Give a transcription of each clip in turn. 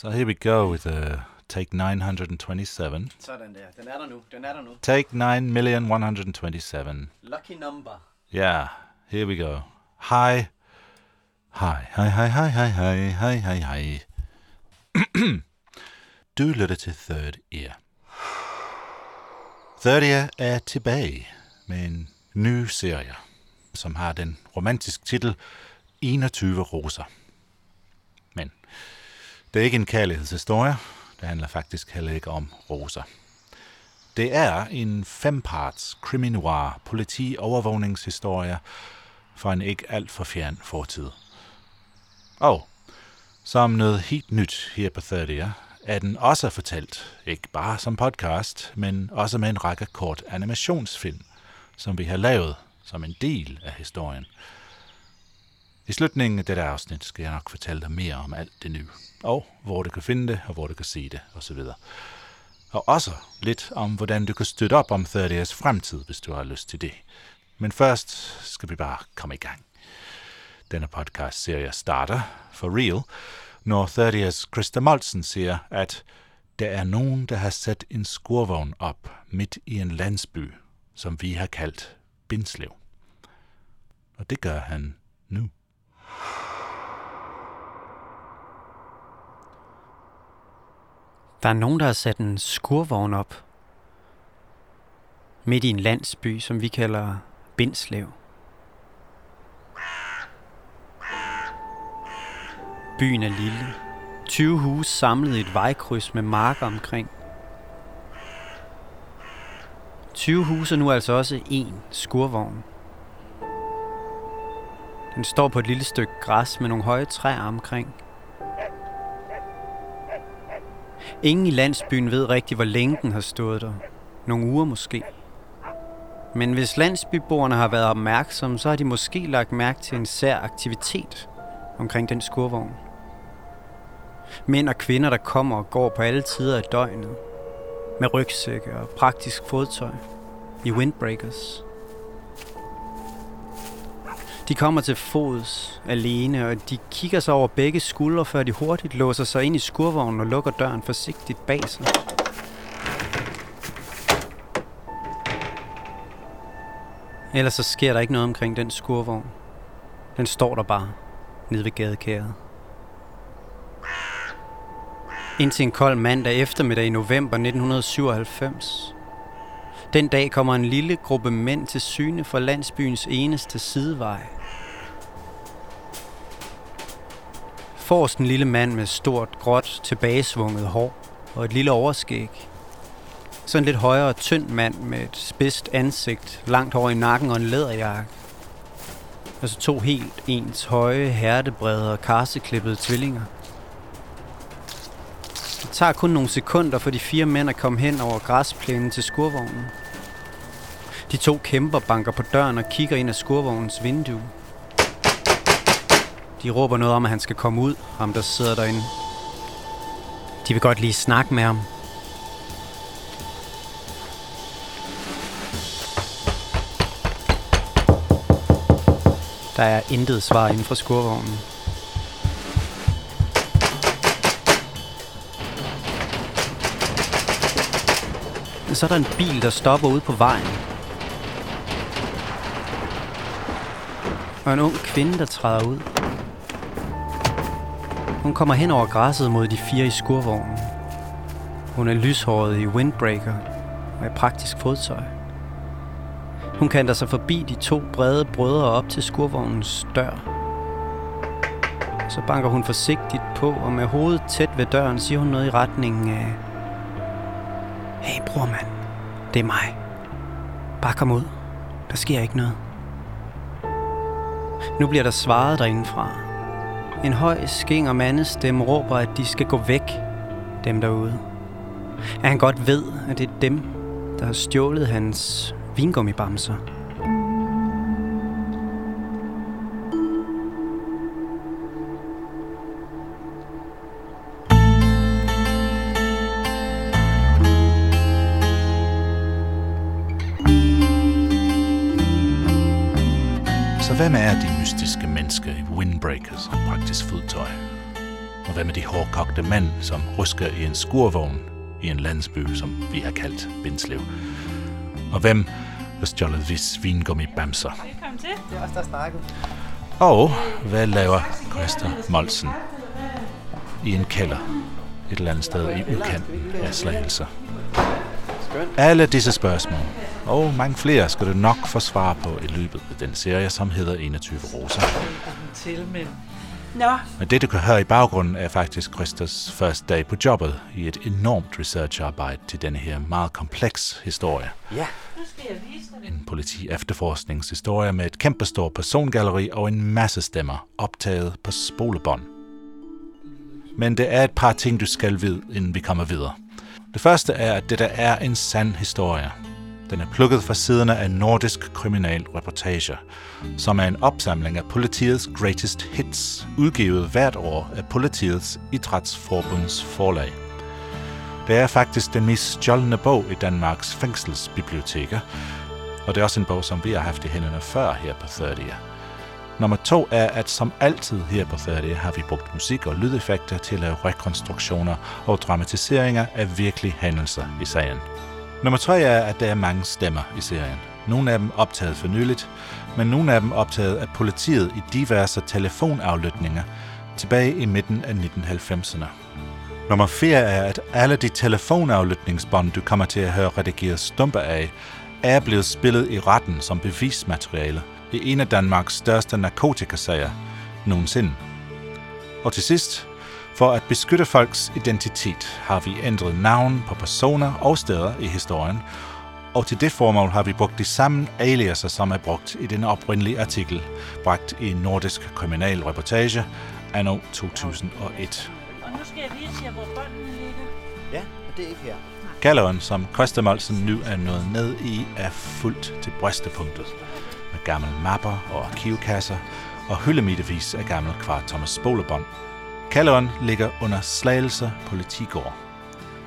So here we go with uh, take 927. Sådan der. Den er der nu. Den er der nu. Take 9,127. Lucky number. Yeah, here we go. Hi. Hi, hi, hi, hi, hi, hi, hi, hi, hi. du lytter til Third Ear. Third Ear er tilbage med en ny serie, som har den romantiske titel 21 roser. Men det er ikke en kærlighedshistorie. Det handler faktisk heller ikke om roser. Det er en femparts kriminoir politi-overvågningshistorie fra en ikke alt for fjern fortid. Og som noget helt nyt her på 30 er den også fortalt, ikke bare som podcast, men også med en række kort animationsfilm, som vi har lavet som en del af historien. I slutningen af dette afsnit skal jeg nok fortælle dig mere om alt det nye, og hvor du kan finde det, og hvor du kan se det, osv. Og også lidt om, hvordan du kan støtte op om 30'ers fremtid, hvis du har lyst til det. Men først skal vi bare komme i gang. Denne podcast-serie starter, for real, når 30'ers Christa Molsen siger, at der er nogen, der har sat en skurvogn op midt i en landsby, som vi har kaldt Bindslev. Og det gør han nu. Der er nogen, der har sat en skurvogn op. Midt i en landsby, som vi kalder Bindslev. Byen er lille. 20 huse samlet i et vejkryds med marker omkring. 20 huse er nu altså også en skurvogn. Den står på et lille stykke græs med nogle høje træer omkring. Ingen i landsbyen ved rigtig, hvor længe den har stået der. Nogle uger måske. Men hvis landsbyboerne har været opmærksomme, så har de måske lagt mærke til en sær aktivitet omkring den skurvogn. Mænd og kvinder, der kommer og går på alle tider af døgnet. Med rygsække og praktisk fodtøj. I windbreakers. De kommer til fods alene, og de kigger sig over begge skuldre, før de hurtigt låser sig ind i skurvognen og lukker døren forsigtigt bag sig. Ellers så sker der ikke noget omkring den skurvogn. Den står der bare, nede ved gadekæret. Indtil en kold mandag eftermiddag i november 1997. Den dag kommer en lille gruppe mænd til syne fra landsbyens eneste sidevej. Forrest en lille mand med stort, gråt, tilbagesvunget hår og et lille overskæg. Så en lidt højere, tynd mand med et spidst ansigt, langt hår i nakken og en læderjakke. Og så to helt ens høje, hertebrede og karseklippede tvillinger. Det tager kun nogle sekunder for de fire mænd at komme hen over græsplænen til skurvognen. De to kæmper banker på døren og kigger ind af skurvognens vindue. De råber noget om, at han skal komme ud, ham der sidder derinde. De vil godt lige snakke med ham. Der er intet svar inden for skurvognen. Så er der en bil, der stopper ude på vejen. Og en ung kvinde, der træder ud. Hun kommer hen over græsset mod de fire i skurvognen. Hun er lyshåret i windbreaker og i praktisk fodtøj. Hun kanter sig forbi de to brede brødre op til skurvognens dør. Så banker hun forsigtigt på, og med hovedet tæt ved døren siger hun noget i retningen af Hey brormand, det er mig. Bare kom ud. Der sker ikke noget. Nu bliver der svaret derindefra. En høj, skinger mandestemme råber, at de skal gå væk, dem derude. At han godt ved, at det er dem, der har stjålet hans vingummibamser. Så hvem er de mystiske mennesker i windbreakers og praktisk fodtøj? Og hvad med de hårdkogte mænd, som rusker i en skurvogn i en landsby, som vi har kaldt Bindslev? Og hvem har stjålet vis vingummi bamser? Velkommen til. Det er også der snakket. Og hvad laver Christa Molsen i en kælder et eller andet sted i udkanten af Slagelse? Alle disse spørgsmål og mange flere skal du nok få svar på i løbet af den serie, som hedder 21 Roser. Til, men... Nå, Men det, du kan høre i baggrunden, er faktisk Christas første dag på jobbet i et enormt researcharbejde til denne her meget kompleks historie. Ja. nu skal jeg vise dig det. En politi-efterforskningshistorie med et kæmpestort persongalleri og en masse stemmer optaget på spolebånd. Men det er et par ting, du skal vide, inden vi kommer videre. Det første er, at det der er en sand historie. Den er plukket fra siderne af Nordisk Kriminal Reportage, som er en opsamling af politiets greatest hits, udgivet hvert år af politiets idrætsforbunds forlag. Det er faktisk den mest stjålne bog i Danmarks fængselsbiblioteker, og det er også en bog, som vi har haft i hænderne før her på 30. Nummer to er, at som altid her på 30 har vi brugt musik og lydeffekter til at lave rekonstruktioner og dramatiseringer af virkelige hændelser i sagen. Nummer tre er, at der er mange stemmer i serien. Nogle af dem optaget for nyligt, men nogle af dem optaget af politiet i diverse telefonaflytninger tilbage i midten af 1990'erne. Nummer 4 er, at alle de telefonaflytningsbånd, du kommer til at høre redigeret stumper af, er blevet spillet i retten som bevismateriale i en af Danmarks største narkotikasager nogensinde. Og til sidst, for at beskytte folks identitet, har vi ændret navn på personer og steder i historien, og til det formål har vi brugt de samme aliaser, som er brugt i den oprindelige artikel, bragt i Nordisk Kriminal Reportage anno 2001. Og nu skal jeg vise jer, hvor båndene ligger. Ja, og det er ikke her. Galleren, som Christemolsen nu er nået ned i, er fuldt til brystepunktet. Med gamle mapper og arkivkasser og hyldemetervis af gammel kvart Thomas Spolebånd. Kalderen ligger under Slagelse Politigård.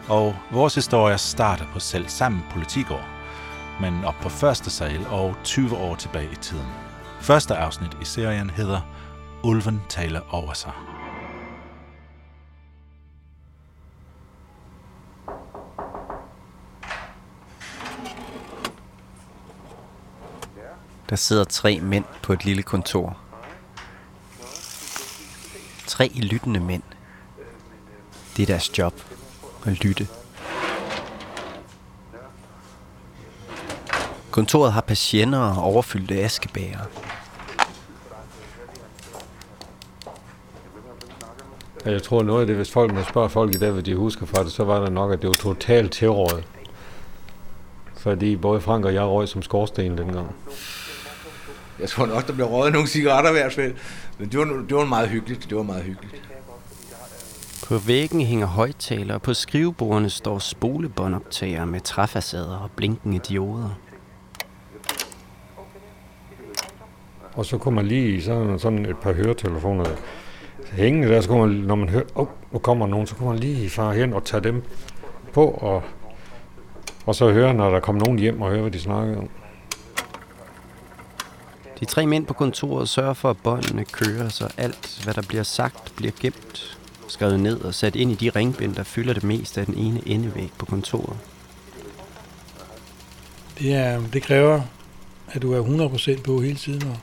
Og vores historie starter på selv samme politigård, men op på første sal og 20 år tilbage i tiden. Første afsnit i serien hedder Ulven taler over sig. Der sidder tre mænd på et lille kontor. Tre lyttende mænd. Det er deres job. At lytte. Kontoret har patienter og overfyldte askebæger. Jeg tror noget af det, hvis folk man spørger folk i dag, hvad de husker fra det, så var det nok, at det var totalt terror. Fordi både Frank og jeg røg som skorsten dengang. Jeg tror nok, der blev røget nogle cigaretter i hvert fald. Men det var, det var meget hyggeligt. Det var meget hyggeligt. På væggen hænger højtalere, og på skrivebordene står spolebåndoptagere med træfacader og blinkende dioder. Og så kunne man lige sådan, sådan et par høretelefoner hængende der, så kunne man, når man hører, oh, nu kommer nogen, så kunne man lige fare hen og tage dem på, og, og så høre, når der kom nogen hjem og høre, hvad de snakkede om. De tre mænd på kontoret sørger for, at båndene kører, så alt, hvad der bliver sagt, bliver gemt, skrevet ned og sat ind i de ringbind, der fylder det meste af den ene endevæg på kontoret. Det, er, det kræver, at du er 100% på hele tiden og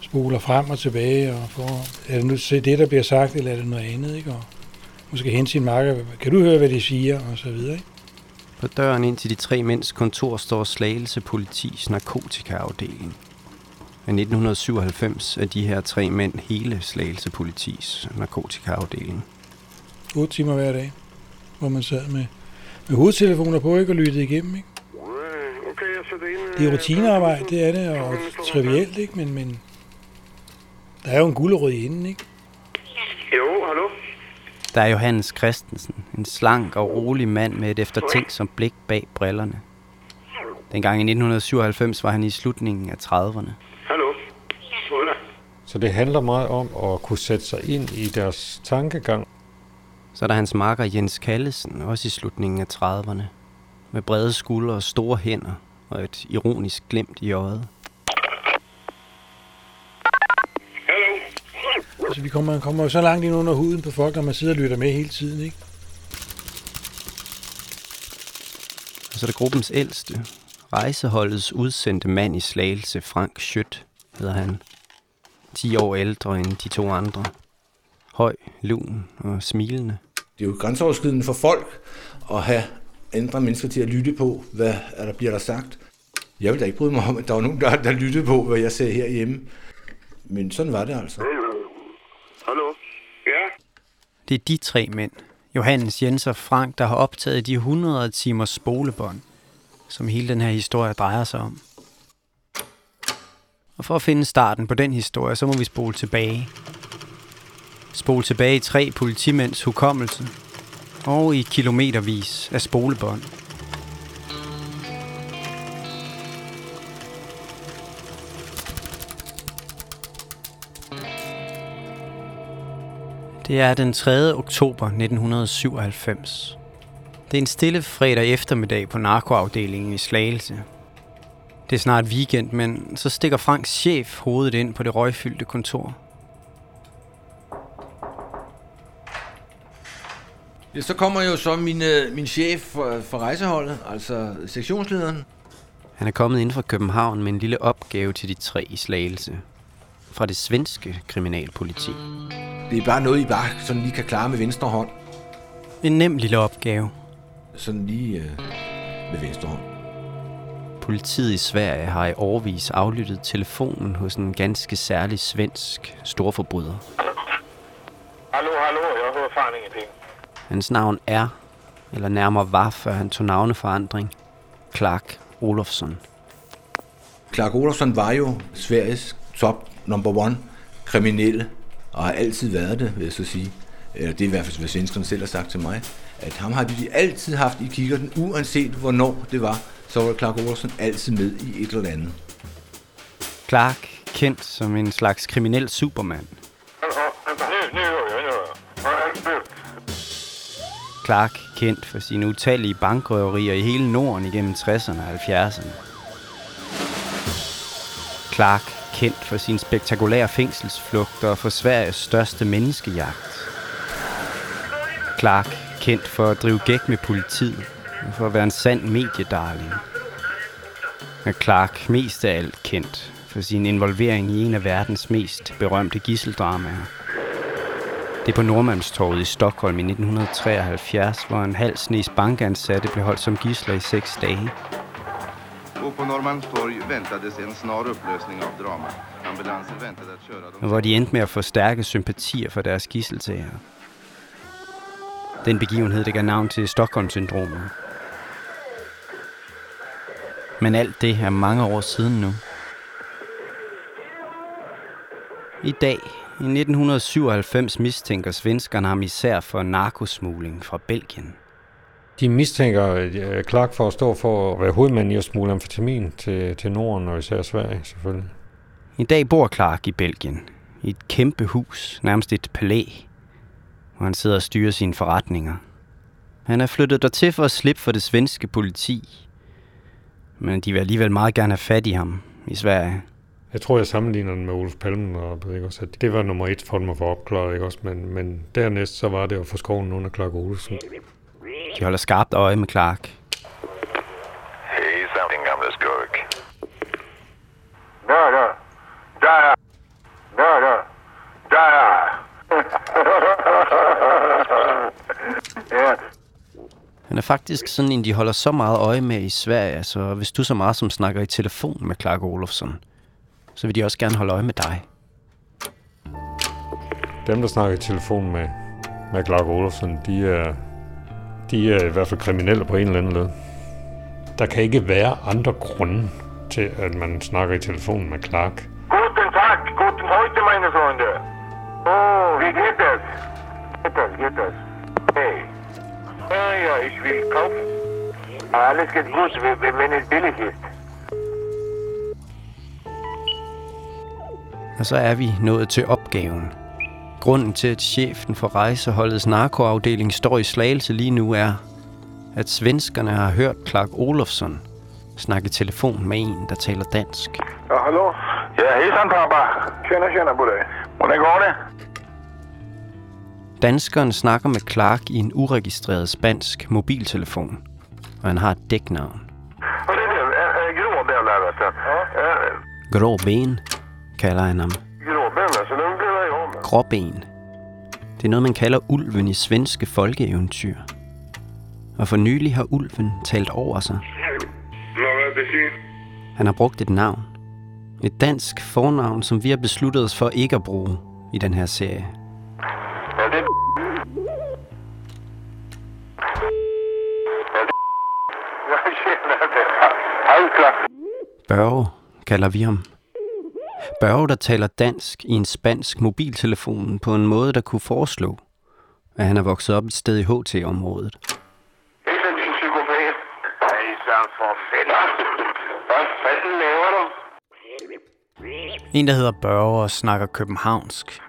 spoler frem og tilbage. Og for, er det nu se det, der bliver sagt, eller er det noget andet? Ikke? Og måske hen sin marker. Kan du høre, hvad de siger? Og så videre. Ikke? På døren ind til de tre mænds kontor står Slagelse Politis narkotikaafdeling. I 1997 er de her tre mænd hele Slagelse Politis narkotikaafdeling. 8 timer hver dag, hvor man sad med, med hovedtelefoner på ikke? og lyttede igennem. Ikke? Okay, jeg sætter ind. Det er rutinearbejde, det er det, og trivielt, ikke? Men, men der er jo en gulerod i enden, ikke? Jo, hallo? Der er Johannes Christensen, en slank og rolig mand med et eftertænksomt blik bag brillerne. Dengang i 1997 var han i slutningen af 30'erne. Så det handler meget om at kunne sætte sig ind i deres tankegang. Så er der hans makker Jens Kallesen, også i slutningen af 30'erne. Med brede skuldre og store hænder og et ironisk glimt i øjet. Hallo? Altså, vi kommer, kommer jo så langt ind under huden på folk, når man sidder og lytter med hele tiden, ikke? Og så er der gruppens ældste, rejseholdets udsendte mand i Slagelse, Frank Schødt, hedder han. 10 år ældre end de to andre. Høj, lun og smilende. Det er jo grænseoverskridende for folk at have andre mennesker til at lytte på, hvad er der bliver der sagt. Jeg vil da ikke bryde mig om, at der var nogen, der, der lyttede på, hvad jeg sagde herhjemme. Men sådan var det altså. Hallo? Ja? Det er de tre mænd, Johannes, Jens og Frank, der har optaget de 100 timers spolebånd, som hele den her historie drejer sig om. Og for at finde starten på den historie, så må vi spole tilbage. Spole tilbage i tre politimænds hukommelse og i kilometervis af spolebånd. Det er den 3. oktober 1997. Det er en stille fredag eftermiddag på narkoafdelingen i Slagelse. Det er snart weekend, men så stikker Franks chef hovedet ind på det røgfyldte kontor. Ja, så kommer jo så min, øh, min chef for, for rejseholdet, altså sektionslederen. Han er kommet ind fra København med en lille opgave til de tre i Slagelse. Fra det svenske kriminalpoliti. Det er bare noget, I bare sådan lige kan klare med venstre hånd. En nem lille opgave. Sådan lige øh, med venstre hånd. Politiet i Sverige har i årvis aflyttet telefonen hos en ganske særlig svensk storforbryder. Hallo, hallo, jeg hører fan ingenting. Hans navn er, eller nærmere var, før han tog navneforandring, Clark Olofsson. Clark Olofsson var jo Sveriges top number one kriminelle, og har altid været det, vil jeg så sige. Eller det er i hvert fald, hvad svenskerne selv har sagt til mig, at ham har de altid haft i kikkerten, uanset hvornår det var, så var Clark Olofsson altid med i et eller andet. Clark, kendt som en slags kriminel supermand. Nu Clark, kendt for sine utallige bankrøverier i hele Norden igennem 60'erne og 70'erne. Clark, kendt for sin spektakulære fængselsflugt og for Sveriges største menneskejagt. Clark, kendt for at drive gæk med politiet for at være en sand mediedarling. Og Clark mest af alt kendt for sin involvering i en af verdens mest berømte gisseldramaer. Det er på Nordmandstorvet i Stockholm i 1973, hvor en halv snes bankansatte blev holdt som gisler i seks dage. Och på Norrmalmstorg väntades en snar upplösning av dramat. Ambulanser väntade att köra og de hvor de endte med at få stærke sympatier for deres gisseltager. Den begivenhed, der gav navn til Stockholm-syndromet. Men alt det er mange år siden nu. I dag, i 1997, mistænker svenskerne ham især for narkosmugling fra Belgien. De mistænker øh, Clark for at stå for at være hovedmand i at smule amfetamin til, til Norden og især Sverige selvfølgelig. I dag bor Clark i Belgien, i et kæmpe hus, nærmest et palæ, hvor han sidder og styrer sine forretninger. Han er flyttet dertil for at slippe for det svenske politi, men de vil alligevel meget gerne have fat i ham i Sverige. Jeg tror, jeg sammenligner den med Olof Palmen, og ikke også, at det var nummer et for dem at få opklaret, ikke også? Men, men dernæst så var det at få skoven under Clark Olsen. De holder skarpt øje med Clark. Hejsan din gamle skurk. Där, där. Där. Där, där. Där. ja. Han er faktisk sådan en, de holder så meget øje med i Sverige, så hvis du så meget som snakker i telefon med Clark Olofsson, så vil de også gerne holde øje med dig. Dem, der snakker i telefon med, med Clark Olofsen, de er, de er i hvert fald kriminelle på en eller anden led. Der kan ikke være andre grunde til, at man snakker i telefon med Clark. Guten Tag, guten heute, meine Freunde. Oh, wie geht es? Geht es, geht es. Hey. Ja, ich will kaufen. Alles geht gut, wenn wenn es billig ist. Og så er vi nået til opgaven. Grunden til, at chefen for rejseholdets narkoafdeling står i slagelse lige nu er, at svenskerne har hørt Clark Olofsson snakke telefon med en, der taler dansk. Ja, hallo? Ja, hejsan pappa. Tjena, tjena på dig. Hvordan går det? Danskeren snakker med Clark i en uregistreret spansk mobiltelefon, og han har et dæknavn. Gråben där vet du. Äh, Gråben, kalder han ham. gråben den med. Gråben. Det er noget, man kalder ulven i svenske folkeeventyr. Og for nylig har ulven talt over sig. Han har brugt et navn. Et dansk fornavn, som vi har besluttet os for ikke at bruge i den her serie. Børge kalder vi ham. Børge, der taler dansk i en spansk mobiltelefon på en måde, der kunne foreslå, at han er vokset op et sted i HT-området. Hejsan din psykopat. Hejsan for fedt. Hvad fanden laver du? En, der hedder Børge og snakker københavnsk. Det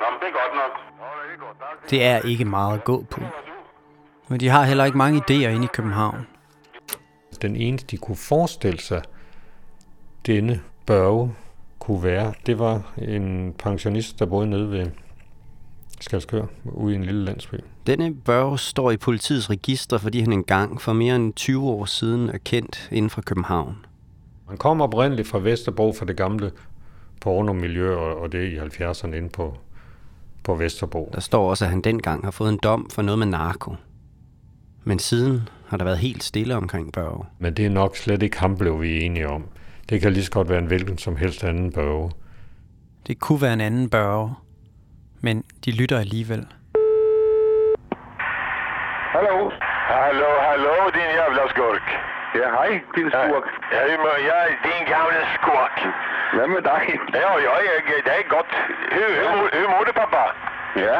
er godt nok. Nå, det er godt nok. Det er ikke meget at gå på. Men de har heller ikke mange idéer inde i København. Den eneste, de kunne forestille sig, denne børge kunne være, det var en pensionist, der boede nede ved Skalskør, ude i en lille landsby. Denne Børge står i politiets register, fordi han engang for mere end 20 år siden er kendt inden for København. Han kom oprindeligt fra Vesterbro, fra det gamle pornomiljø, og og det i 70'erne inde på, på Vesterbro. Der står også, at han dengang har fået en dom for noget med narko. Men siden har der været helt stille omkring Børge. Men det er nok slet ikke ham, blev vi enige om. Det kan lige så godt være en hvilken som helst anden børge. Det kunne være en anden Børge, men de lytter alligevel. Hallo? Hallo, hallo, din jävla skurk. Ja, hej, din skurk. Ja, ja, ja din gamle skurk. Hvem er dig? Ja, ja, ja, det er godt. Hur mår du, pappa? Ja.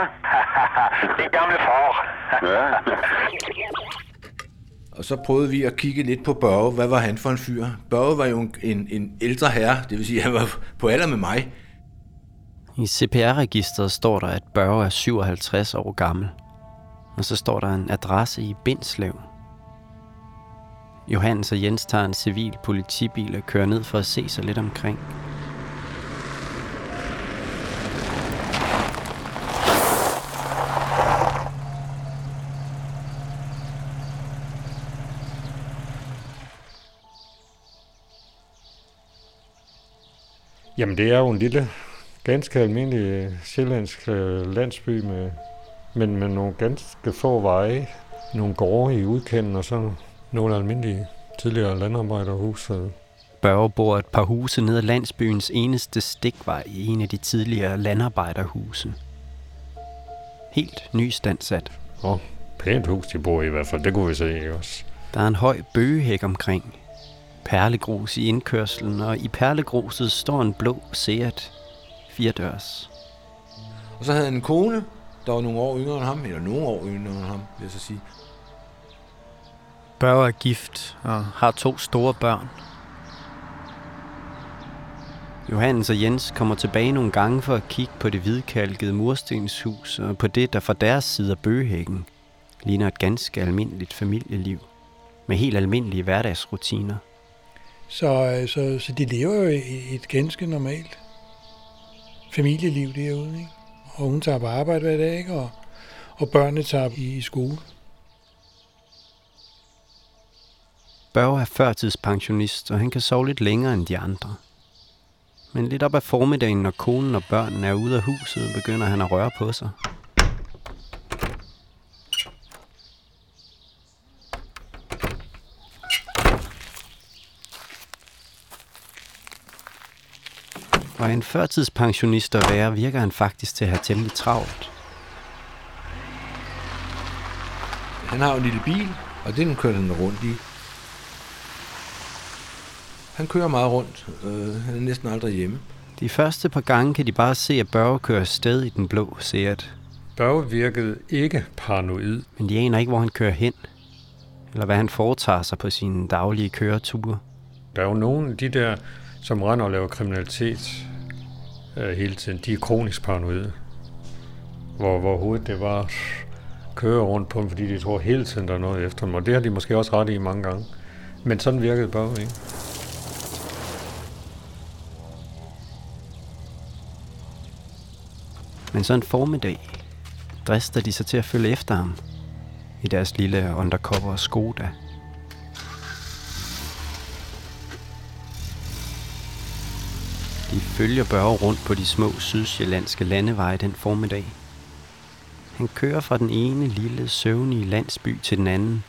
din gamle far. ja. Og så prøvede vi at kigge lidt på Børge. Hvad var han for en fyr? Børge var jo en, en, en ældre herre, det vil sige, at han var på alder med mig. I CPR-registret står der, at Børge er 57 år gammel. Og så står der en adresse i Bindslev. Johannes og Jens tager en civil politibil og kører ned for at se sig lidt omkring. Jamen, det er jo en lille, ganske almindelig øh, sjællandsk øh, landsby, med, men med nogle ganske få veje, nogle gårde i udkanten, og så nogle almindelige tidligere landarbejderhus. øh. Børge bor et par huse ned ad landsbyens eneste stikvej i en af de tidligere landarbejderhuse. Helt nystandsat. Og pænt hus, de bor i i hvert fald, det kunne vi se også. Der er en høj bøgehæk omkring. Perlegrus i indkørslen, og i perlegruset står en blå Seat firedørs. Og så havde han en kone, der var nogle år yngre end ham, eller nogle år yngre end ham, vil jeg så sige. Børge er gift og har to store børn. Johannes og Jens kommer tilbage nogle gange for at kigge på det hvidkalkede murstenshus og på det, der fra deres side af bøgehækken ligner et ganske almindeligt familieliv med helt almindelige hverdagsrutiner. Så, øh, så, så de lever jo et ganske normalt familieliv derude. Ikke? Og hun tager på arbejde hver dag, ikke? Og, og børnene tager i, i skole. Børge er førtidspensionist, og han kan sove lidt længere end de andre. Men lidt op ad formiddagen, når konen og børnene er ude af huset, begynder han at røre på sig. Og en førtidspensionist at være, virker han faktisk til at have temmelig travlt. Han har en lille bil, og den kører han rundt i. Han kører meget rundt. Øh, han er næsten aldrig hjemme. De første par gange kan de bare se, at Børge kører afsted i den blå Seat. Børge virkede ikke paranoid. Men de aner ikke, hvor han kører hen. Eller hvad han foretager sig på sine daglige køreture. Der er jo nogle af de der, som render og laver kriminalitet øh, hele tiden, de er kronisk paranoide. Hvor, hvor hovedet det bare kører rundt på dem, fordi de tror hele tiden, der er noget efter dem. Og det har de måske også ret i mange gange. Men sådan virkede bare, ikke. Men så en formiddag, drister de sig til at følge efter ham i deres lille undercover Skoda. De følger Børge rundt på de små sydsjællandske landeveje den formiddag. Han kører fra den ene lille, søvnige landsby til den anden.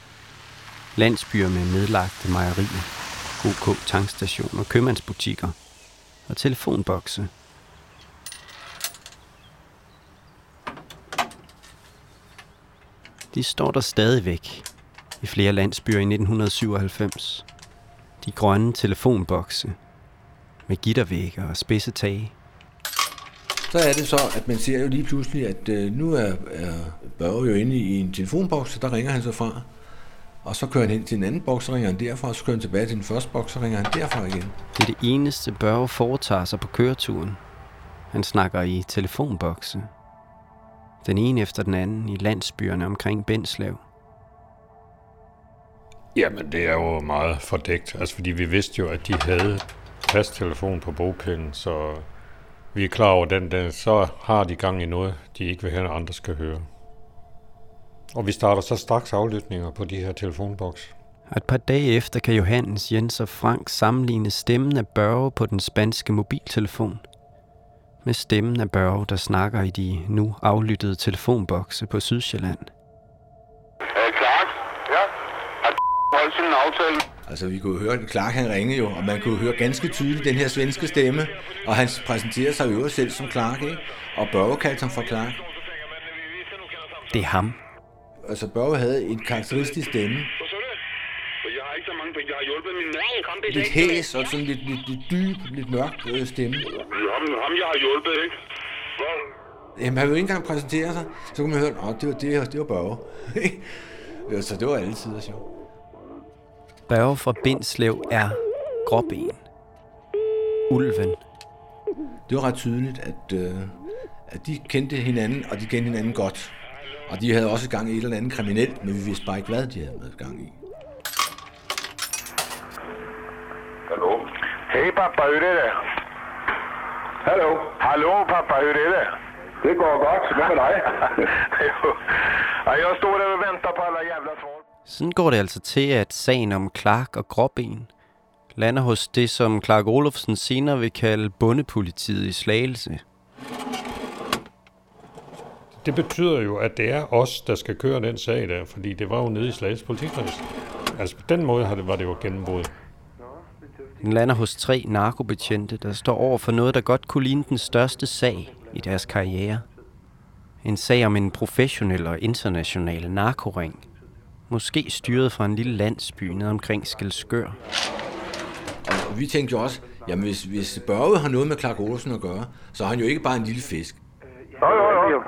Landsbyer med nedlagte mejerier, OK tankstationer, købmandsbutikker og telefonbokse. De står der stadigvæk i flere landsbyer i 1997. De grønne telefonbokse med gittervægge og spidse tage. Så er det så, at man ser jo lige pludselig, at øh, nu er, er Børge jo inde i en telefonboks, der ringer han så fra. Og så kører han hen til en anden boks, ringer han derfra, og så kører han tilbage til den første boks, så ringer han derfra igen. Det er det eneste, Børge foretager sig på køreturen. Han snakker i telefonbokse. Den ene efter den anden i landsbyerne omkring Benslev. Jamen, det er jo meget fordækt. Altså, fordi vi vidste jo, at de havde fasttelefon på bogpælen, så vi er klar over den, den, så har de gang i noget, de ikke vil have, at andre skal høre. Og vi starter så straks aflytninger på de her telefonboks. Og et par dage efter kan Johannes, Jens og Frank sammenligne stemmen af Børge på den spanske mobiltelefon med stemmen af Børge, der snakker i de nu aflyttede telefonbokse på Sydsjælland. Øh, Clark? Ja? Har holdt sin aftale? Altså, vi kunne høre, at Clark han ringede jo, og man kunne høre ganske tydeligt den her svenske stemme, og han præsenterer sig jo selv som Clark, ikke? Og Børge kaldte ham for Clark. Det er ham. Altså, Børge havde en karakteristisk stemme. Hvad så det? Jeg har ikke så mange penge. Jeg har hjulpet min mor. Lidt hæs og sådan lidt, lidt, lidt dyb, lidt mørk øh, stemme. Ham, ham jeg har hjulpet, ikke? Jamen, han ville jo ikke engang præsentere sig. Så kunne man høre, at det var, det, det var Børge. Så det var alle tider sjovt. Børge fra Bindslev er gråben. Ulven. Det var ret tydeligt, at, øh, at de kendte hinanden, og de kendte hinanden godt. Og de havde også gang i et eller andet kriminelt, men vi vidste bare ikke, hvad de havde været gang i. Hallo? Hej pappa, det? Hallo? Hallå pappa, är det? Det går godt. Hvad med dig? jo. Jeg står der og venter på alla jävla svar. Sådan går det altså til, at sagen om Clark og Gråben lander hos det, som Clark Olofsen senere vil kalde bundepolitiet i Slagelse. Det betyder jo, at det er os, der skal køre den sag der, fordi det var jo nede i Slagelse politikreds. Altså på den måde har det, var det jo gennembrud. Den lander hos tre narkobetjente, der står over for noget, der godt kunne ligne den største sag i deres karriere. En sag om en professionel og international narkoring. Måske styret fra en lille landsby nede omkring Skelskør. Og vi tænkte jo også, jamen hvis, hvis Børge har noget med Clark Olsen at gøre, så er han jo ikke bare en lille fisk. Jo, jo, jo.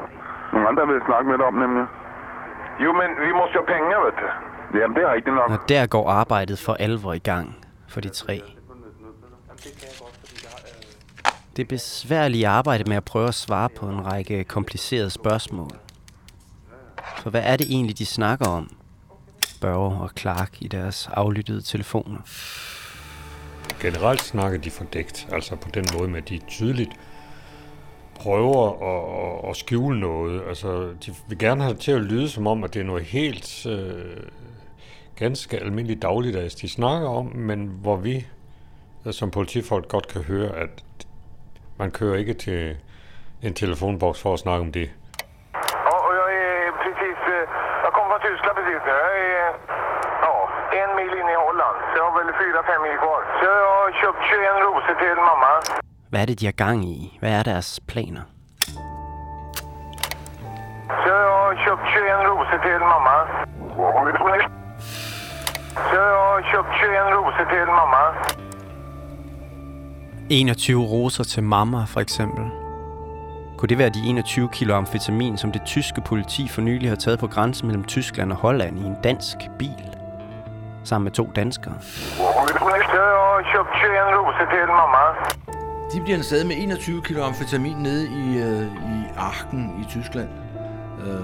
Nogle andre vil snakke med dig om, nemlig. Jo, men vi måste jo penge, vet du. Jamen, det er rigtigt nok. Og der går arbejdet for alvor i gang for de tre. Det besværlige arbejde med at prøve at svare på en række komplicerede spørgsmål. For hvad er det egentlig, de snakker om? Spørger og Clark i deres aflyttede telefoner. Generelt snakker de fordækt, altså på den måde med, at de tydeligt prøver at, at, skjule noget. Altså, de vil gerne have det til at lyde som om, at det er noget helt øh, ganske almindeligt dagligdags, de snakker om, men hvor vi øh, som politifolk godt kan høre, at man kører ikke til en telefonboks for at snakke om det. Ja, och jag är precis... eh, Jag kom från Tyskland precis nu. Jag är ja, en mil in i Holland. Så mil kvar. Så jag har köpt 21 rosor till mamma. Hvad er det, de har gang i? Hvad er deres planer? Så jag har köpt 21 rosor till mamma. Så jag har köpt 21 rosor till mamma. 21 roser til mamma, for eksempel. Kunne det være de 21 kilo amfetamin, som det tyske politi for nylig har taget på grænsen mellem Tyskland og Holland i en dansk bil? Sammen med to danskere. Så jag har köpt 21 rosor till mamma. De bliver stadig med 21 kg amfetamin nede i, øh, i Arken i Tyskland. Øh,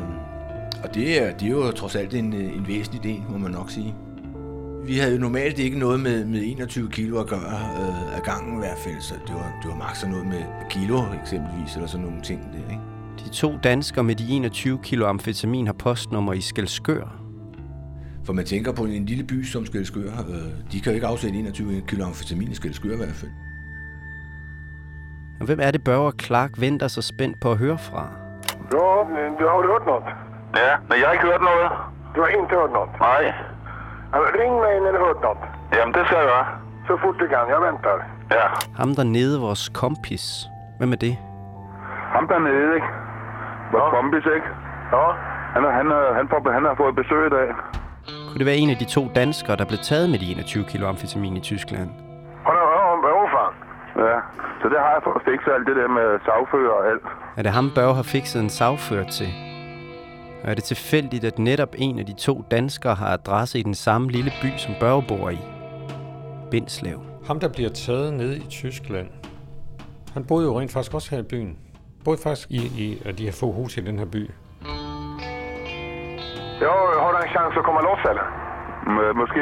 og det er, det er jo trods alt en, øh, en væsentlig del, må man nok sige. Vi havde jo normalt ikke noget med, med 21 kilo at gøre øh, af gangen i hvert fald, så det var, det var maks noget med kilo eksempelvis, eller sådan nogle ting der, ikke? De to danskere med de 21 kilo amfetamin har postnummer i Skelskør. For man tænker på en lille by som Skelskør, øh, de kan jo ikke afsætte 21 kilo amfetamin i Skelskør i hvert fald. Og hvem er det, Børge og Clark venter så spændt på at høre fra? Ja, du har du hørt noget? Ja, men jeg har ikke hørt noget. Du har inte hört något? Nej. Men Ring mig när du hört något. Jamen, det skal jeg gøre. Så fort du kan, jeg väntar. Ja. Ham dernede, vores kompis. Hvem er det? Ham dernede, ikke? Vores ja. kompis, ikke? Ja. Han, er, han, er, han, får, han har fået besøg i dag. Kunne det være en af de to danskere, der blev taget med de 21 kilo amfetamin i Tyskland? Ja, så det har jeg fået fikset alt det der med sagfører og alt. Er det ham, Børge har fikset en sagfører til? Og er det tilfældigt, at netop en af de to danskere har adresse i den samme lille by, som Børge bor i? Bindslev. Ham, der bliver taget ned i Tyskland, han boede jo rent faktisk også her i byen. Boede faktisk i, i de her få hus i den her by. Ja, har du en chans att komma loss eller? M- måske.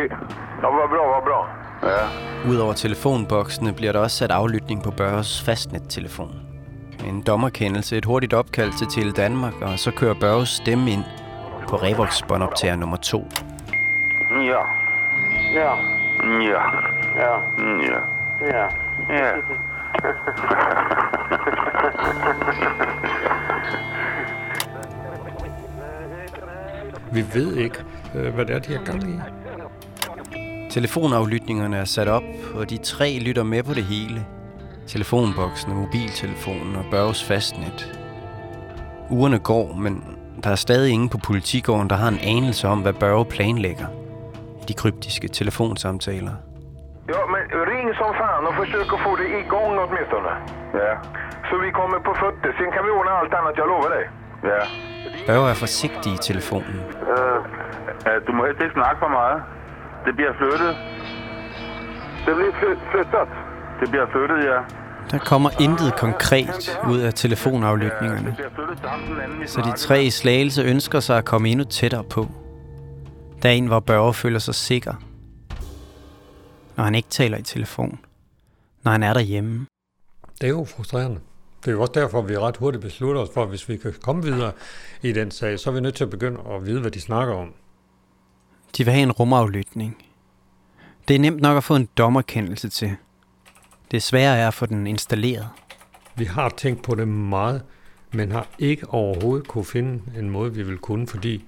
Ja, vad bra, vad bra. Ja. Udover telefonboksene bliver der også sat aflytning på Børges fastnettelefon. En dommerkendelse, et hurtigt opkald til Tele Danmark, og så kører Børges stemme ind på Revox båndoptager nummer 2. Ja. Ja, Ja. ja, Ja. ja. Ja. Vi ved ikke, øh, hvad det er, de har gang i. Telefonaflytningerne er sat op, og de tre lytter med på det hele. Telefonboksen og mobiltelefonen og Børges fastnet. Ugerne går, men der er stadig ingen på politigården, der har en anelse om, hvad Børge planlægger i de kryptiske telefonsamtaler. Ja, men ring som fan och försök att få det igång åtminstone. Ja. Så vi kommer på fötter. Sen kan vi ordna allt annat, jag lovar dig. Ja. Børge er forsigtig i telefonen. Øh, ja, du må helst ikke snakke for meget. Det bliver flyttet. Det blir fly- flyttat. Det bliver flyttet, ja. Der kommer intet konkret ud af telefonaflytningerne, bliver flyttet så de tre i Slagelse ønsker sig at komme endnu tættere på. Dagen, hvor Børge føler sig sikker. Når han ikke taler i telefon. Når han er derhjemme. Det er jo frustrerende. Det er jo også derfor, vi ret hurtigt beslutter os for, at hvis vi kan komme videre i den sag, så er vi nødt til at begynde at vide, hvad de snakker om. De vil have en rumaflytning. Det er nemt nok at få en dommerkendelse til. Det svære er at få den installeret. Vi har tænkt på det meget, men har ikke overhovedet kunne finde en måde, vi vil kunne, fordi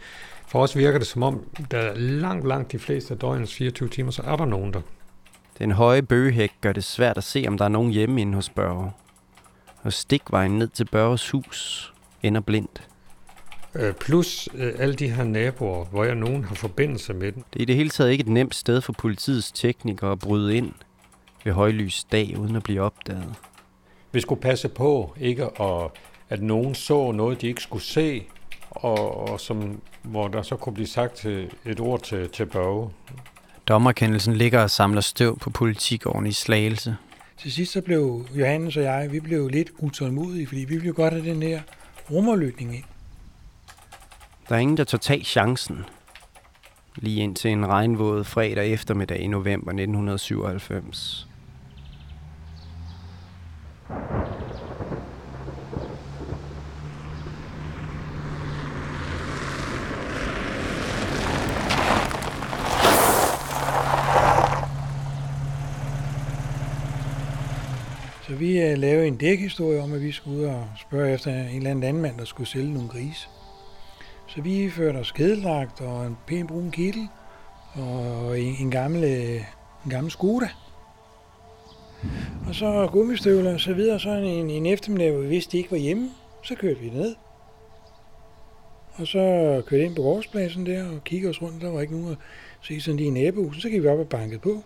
for os virker det som om, der er langt, langt de fleste af døgnets 24 timer, så er der nogen der. Den høje bøgehæk gør det svært at se, om der er nogen hjemme inde hos Børge. Og stikvejen ned til Børges hus ender blindt. Øh, Plus øh, alle de her naboer, hvor jeg nogen har forbindelse med den. Det er i det hele taget ikke et nemt sted for politiets teknikere at bryde ind ved højlys dag uden at blive opdaget. Vi skulle passe på ikke at, at nogen så noget, de ikke skulle se, og, og som, hvor der så kunne blive sagt til, et ord til, til Børge. Dommerkendelsen ligger og samler støv på politigården i Slagelse. Til sidst så blev Johannes og jeg, vi blev lidt utålmodige, fordi vi ville godt have den her rumerlytning ind. Der er ingen, der tør tage chancen. Lige indtil en regnvåd fredag eftermiddag i november 1997. Så vi uh, lavede en dækhistorie om, at vi skulle ud og spørge efter en eller anden landmand, der skulle sælge nogle grise. Så vi førte os kedelagt og en pæn brun kittel og en, en, gammel, øh, en gammel Skoda. Og så gummistøvler og så videre. Så en, en eftermiddag, hvor vi vidste, de ikke var hjemme, så kørte vi ned. Og så kørte ind på gårdspladsen der og kiggede os rundt. Der var ikke nogen at se sådan lige i nabohusen. Så gik vi op og bankede på.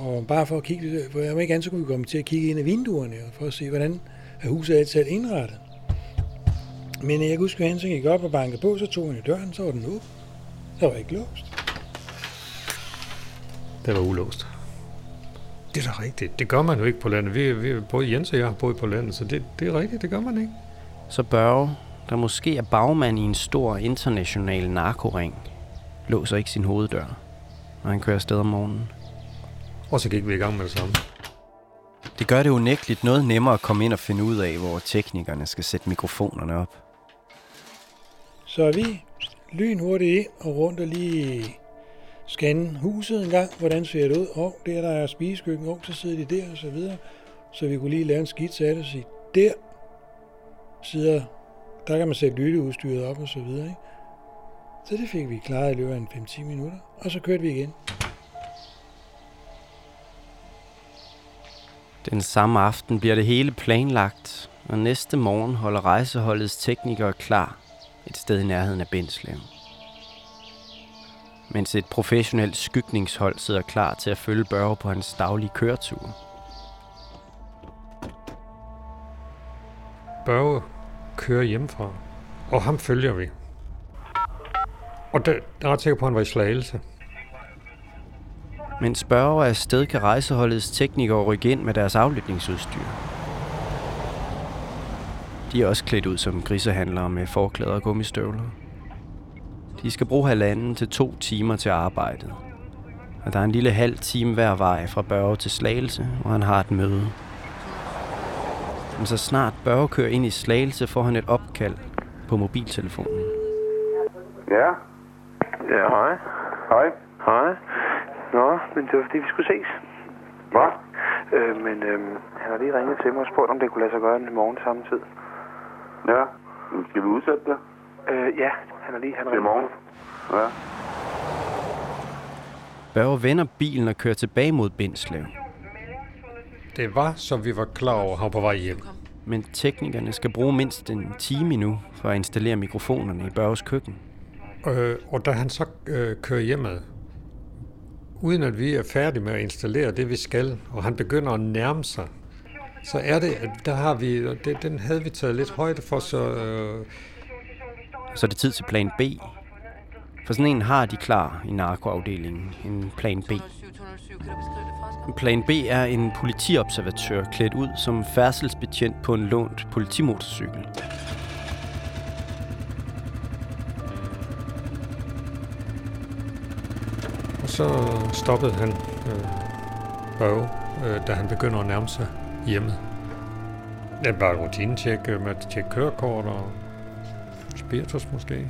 Og bare for at kigge for jeg må ikke andet, så kunne vi komme til at kigge ind af vinduerne, og for at se, hvordan er huset altid er indrettet. Men jeg kan huske, at han så gik op og bankede på, så tog han i døren, så var den åben. Der var ikke låst. Det var ulåst. Det er da rigtigt. Det gør man jo ikke på landet. Vi, vi, både Jens og jeg har boet på landet, så det, det er rigtigt. Det gør man ikke. Så Børge, der måske er bagmand i en stor international narkoring, låser ikke sin hoveddør, når han kører afsted om morgenen. Og så gik vi i gang med det samme. Det gør det unægteligt noget nemmere at komme ind og finde ud af, hvor teknikerne skal sætte mikrofonerne op. Så er vi lynhurtigt ind og rundt og lige scanne huset en gang. Hvordan ser det ud? Åh, oh, der, der er spisekøkken. Åh, oh, så sidder de der og så videre. Så vi kunne lige lave en skitse af det og sige, der sidder, der kan man sætte lytteudstyret op og så videre. Ikke? Så det fik vi klaret i løbet af en 5-10 minutter, og så kørte vi igen. Den samme aften bliver det hele planlagt, og næste morgen holder rejseholdets teknikere klar et sted i nærheden af Bindslev. Mens et professionelt skygningshold sidder klar til at følge Børge på hans daglige køretur. Børge kører hjemmefra, og ham følger vi. Og der, der er ret sikker på, at han var i slagelse. Mens Børge er afsted, kan rejseholdets teknikere rykke ind med deres aflytningsudstyr. De er også klædt ud som grisehandlere med forklæder og gummistøvler. De skal bruge halvanden til to timer til arbejdet. Og der er en lille halv time hver vej fra Børge til Slagelse, hvor han har et møde. Men så snart Børge kører ind i Slagelse, får han et opkald på mobiltelefonen. Ja? Ja, hej. Hej. Hej. Nå, men det var fordi, vi skulle ses. Hvad? Øh, men øh, han har lige ringet til mig og spurgt, om det kunne lade sig gøre i morgen samme tid. Ja, men skal vi udsætte det? Øh, ja, han har lige... Han Til morgen? Ja. Børge vender bilen og kører tilbage mod Bindslev. Det var, som vi var klar over, at han på vej hjem. Men teknikerne skal bruge mindst en time nu for at installere mikrofonerne i Børges køkken. Øh, og da han så øh, kører hjemad, uden at vi er færdige med at installere det, vi skal, og han begynder at nærme sig, så er det, at der har vi, det, den havde vi taget lidt højde for, så øh, Så er det tid til plan B. For sådan en har de klar i narkoafdelingen, en plan B. Plan B er en politiobservatør klædt ud som færdselsbetjent på en lånt politimotorcykel. Så stoppede han øh, Børge, øh, da han begynder at nærme sig hjemmet. Det er bare et rutinetjek øh, med at tjekke kørekort og spiritus måske.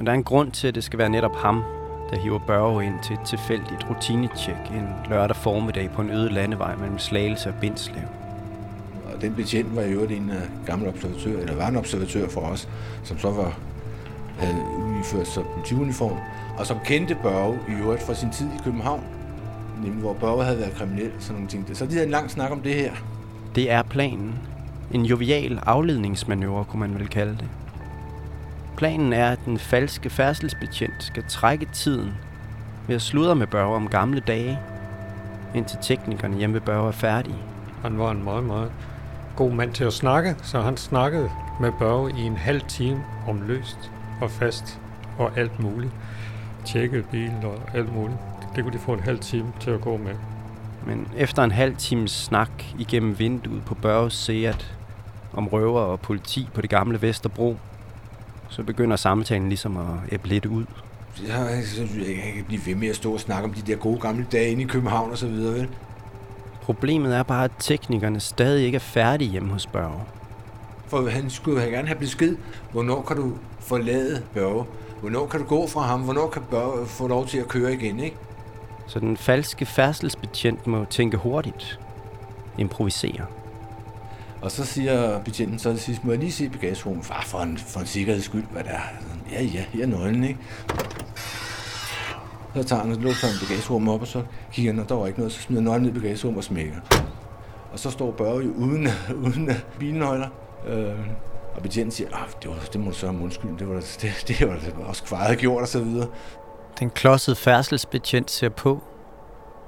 Og der er en grund til, at det skal være netop ham, der hiver Børge ind til et tilfældigt rutinetjek en lørdag formiddag på en øde landevej mellem Slagelse og Bindslev. Og den betjent var i øvrigt en af gamle observatør, eller var en observatør for os, som så var, havde udført sig politiuniform, og som kendte Børge i øvrigt fra sin tid i København, nemlig hvor Børge havde været kriminel, sådan nogle ting. Så de havde en lang snak om det her. Det er planen. En jovial afledningsmanøvre, kunne man vel kalde det. Planen er, at den falske færdselsbetjent skal trække tiden ved at sludre med Børge om gamle dage, indtil teknikerne hjemme ved Børge er færdige. Han var en meget, meget god mand til at snakke, så han snakkede med Børge i en halv time om løst og fast og alt muligt. Tjekkede bilen og alt muligt. Det kunne de få en halv time til at gå med. Men efter en halv times snak igennem vinduet på Børges Seat om røver og politi på det gamle Vesterbro, så begynder samtalen ligesom at æble lidt ud. Jeg, jeg, synes, jeg kan ikke blive ved med at stå og snakke om de der gode gamle dage inde i København og så videre, vel? Problemet er bare, at teknikerne stadig ikke er færdige hjemme hos Børge. For han skulle have gerne have besked, hvornår kan du forlade Børge? Hvornår kan du gå fra ham? Hvornår kan Børge få lov til at køre igen, ikke? Så den falske færdselsbetjent må tænke hurtigt. Improvisere. Og så siger betjenten så til sidst, må jeg lige se bagagerummet? Far, for en, for en sikkerheds skyld, hvad der er. Ja, ja, her er nøglen, ikke? Så tager han låser han bagagerummet op, og så kigger han, og der var ikke noget, så smider nøglen ned i bagagerummet og smækker. Og så står Børge jo uden, uden bilnøgler. Øh, og betjenten siger, ah, det, var, det må du så have undskyld, det var, det, det var også kvaret gjort, og så videre. Den klodsede færdselsbetjent ser på,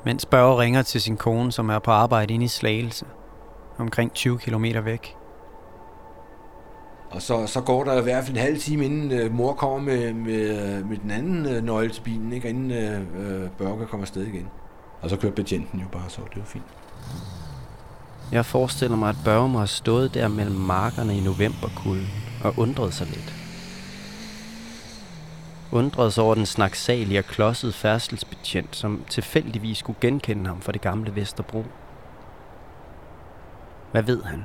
mens Børge ringer til sin kone, som er på arbejde inde i Slagelse, omkring 20 km væk. Og så, så går der i hvert fald en halv time, inden øh, mor kommer med, med, med den anden øh, nøgle til bilen, ikke? Inden øh, øh, Børge kommer afsted igen. Og så kører betjenten jo bare så, det var fint. Jeg forestiller mig, at Børge må have stået der mellem markerne i novemberkulden og undret sig lidt. Undret sig over den snaksalige og klodsede færdselsbetjent, som tilfældigvis skulle genkende ham fra det gamle Vesterbro. Hvad ved han?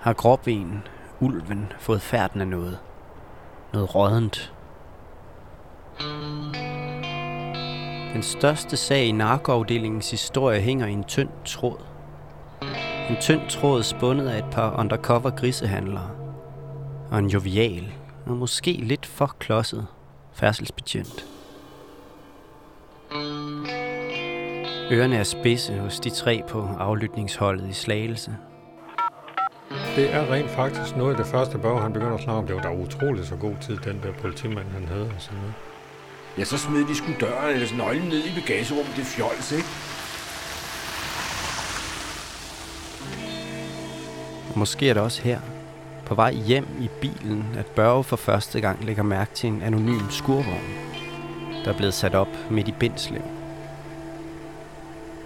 Har gråbenen, ulven, fået færden af noget? Noget rådent? Den største sag i narkoafdelingens historie hænger i en tynd tråd. En tynd tråd spundet af et par undercover grisehandlere. Og en jovial, og måske lidt for klodset, færdselsbetjent. Ørerne er spidse hos de tre på aflytningsholdet i Slagelse. Det er rent faktisk noget af det første bog, han begynder at snakke om. Det var da utroligt så god tid, den der politimand, han havde og sådan noget. Ja, så smed de sgu døren eller nøglen ned i bagagerummet. Det fjols, ikke? Måske er det også her, på vej hjem i bilen, at Børge for første gang lægger mærke til en anonym skurvogn, der er blevet sat op midt i Bindslev.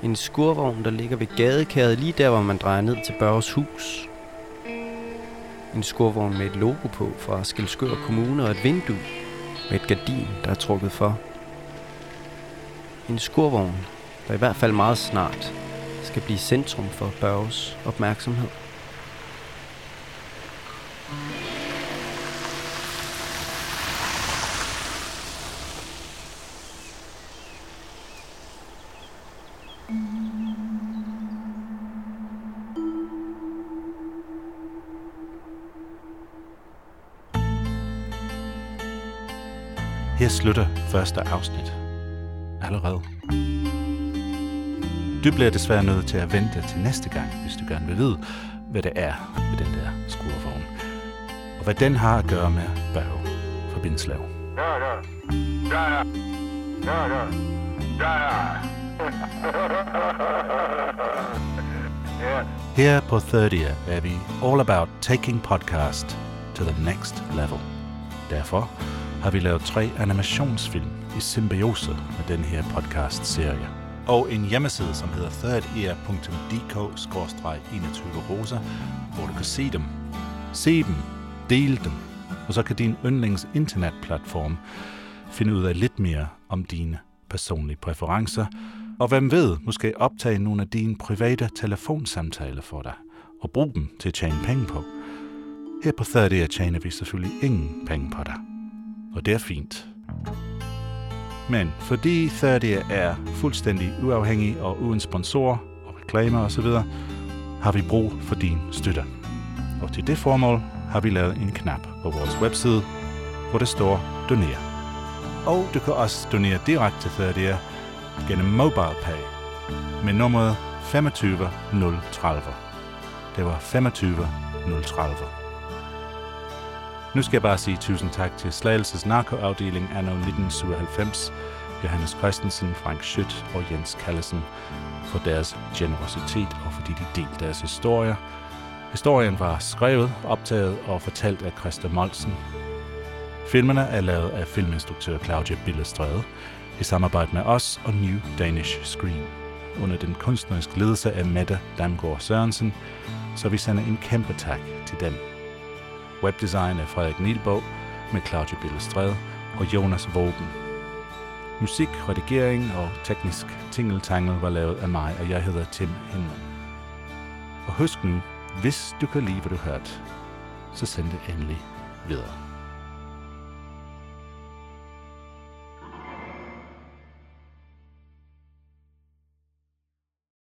En skurvogn, der ligger ved gadekæret lige der, hvor man drejer ned til Børges hus. En skurvogn med et logo på fra Skilskør Kommune og et vindue med et gardin, der er trukket for. En skurvogn, der i hvert fald meget snart skal blive centrum for Børges opmærksomhed. Her slutter første afsnit. Allerede. Du bliver desværre nødt til at vente til næste gang, hvis du gerne vil vide, hvad det er ved den der skurvogn. Og hvad den har at gøre med Børge fra Bindslev. Ja, ja. Ja, ja. Ja, ja. Ja, ja. ja. Her på 30 er vi all about taking podcast to the next level. Derfor har vi lavet tre animationsfilm i symbiose med den her podcast-serie. Og en hjemmeside, som hedder thirdear.dk-21rosa, hvor du kan se dem. Se dem, del dem, og så kan din yndlings internetplatform finde ud af lidt mere om dine personlige præferencer, og hvem ved, måske optage nogle af dine private telefonsamtaler for dig, og bruge dem til at tjene penge på. Her på 30 tjener vi selvfølgelig ingen penge på dig og det er fint. Men fordi 30 er fuldstændig uafhængig og uden sponsorer og reklamer osv., har vi brug for din støtte. Og til det formål har vi lavet en knap på vores webside, hvor det står Doner. Og du kan også donere direkte til 30 gennem MobilePay med nummeret 25030. Det var 25030. Nu skal jeg bare sige tusind tak til Slagelses narkoafdeling anno 1997, Johannes Christensen, Frank Schødt og Jens Kallesen for deres generositet og fordi de delte deres historier. Historien var skrevet, optaget og fortalt af Christa Molsen. Filmerne er lavet af filminstruktør Claudia Billestræde i samarbejde med os og New Danish Screen under den kunstneriske ledelse af Mette Damgaard Sørensen, så vi sender en kæmpe tak til dem. Webdesign af Frederik Nielbog med Claudia Billestred og Jonas Våben. Musik, redigering og teknisk tingeltangel var lavet af mig, og jeg hedder Tim Henman. Og husk nu, hvis du kan lide, hvad du hørte, så send det endelig videre.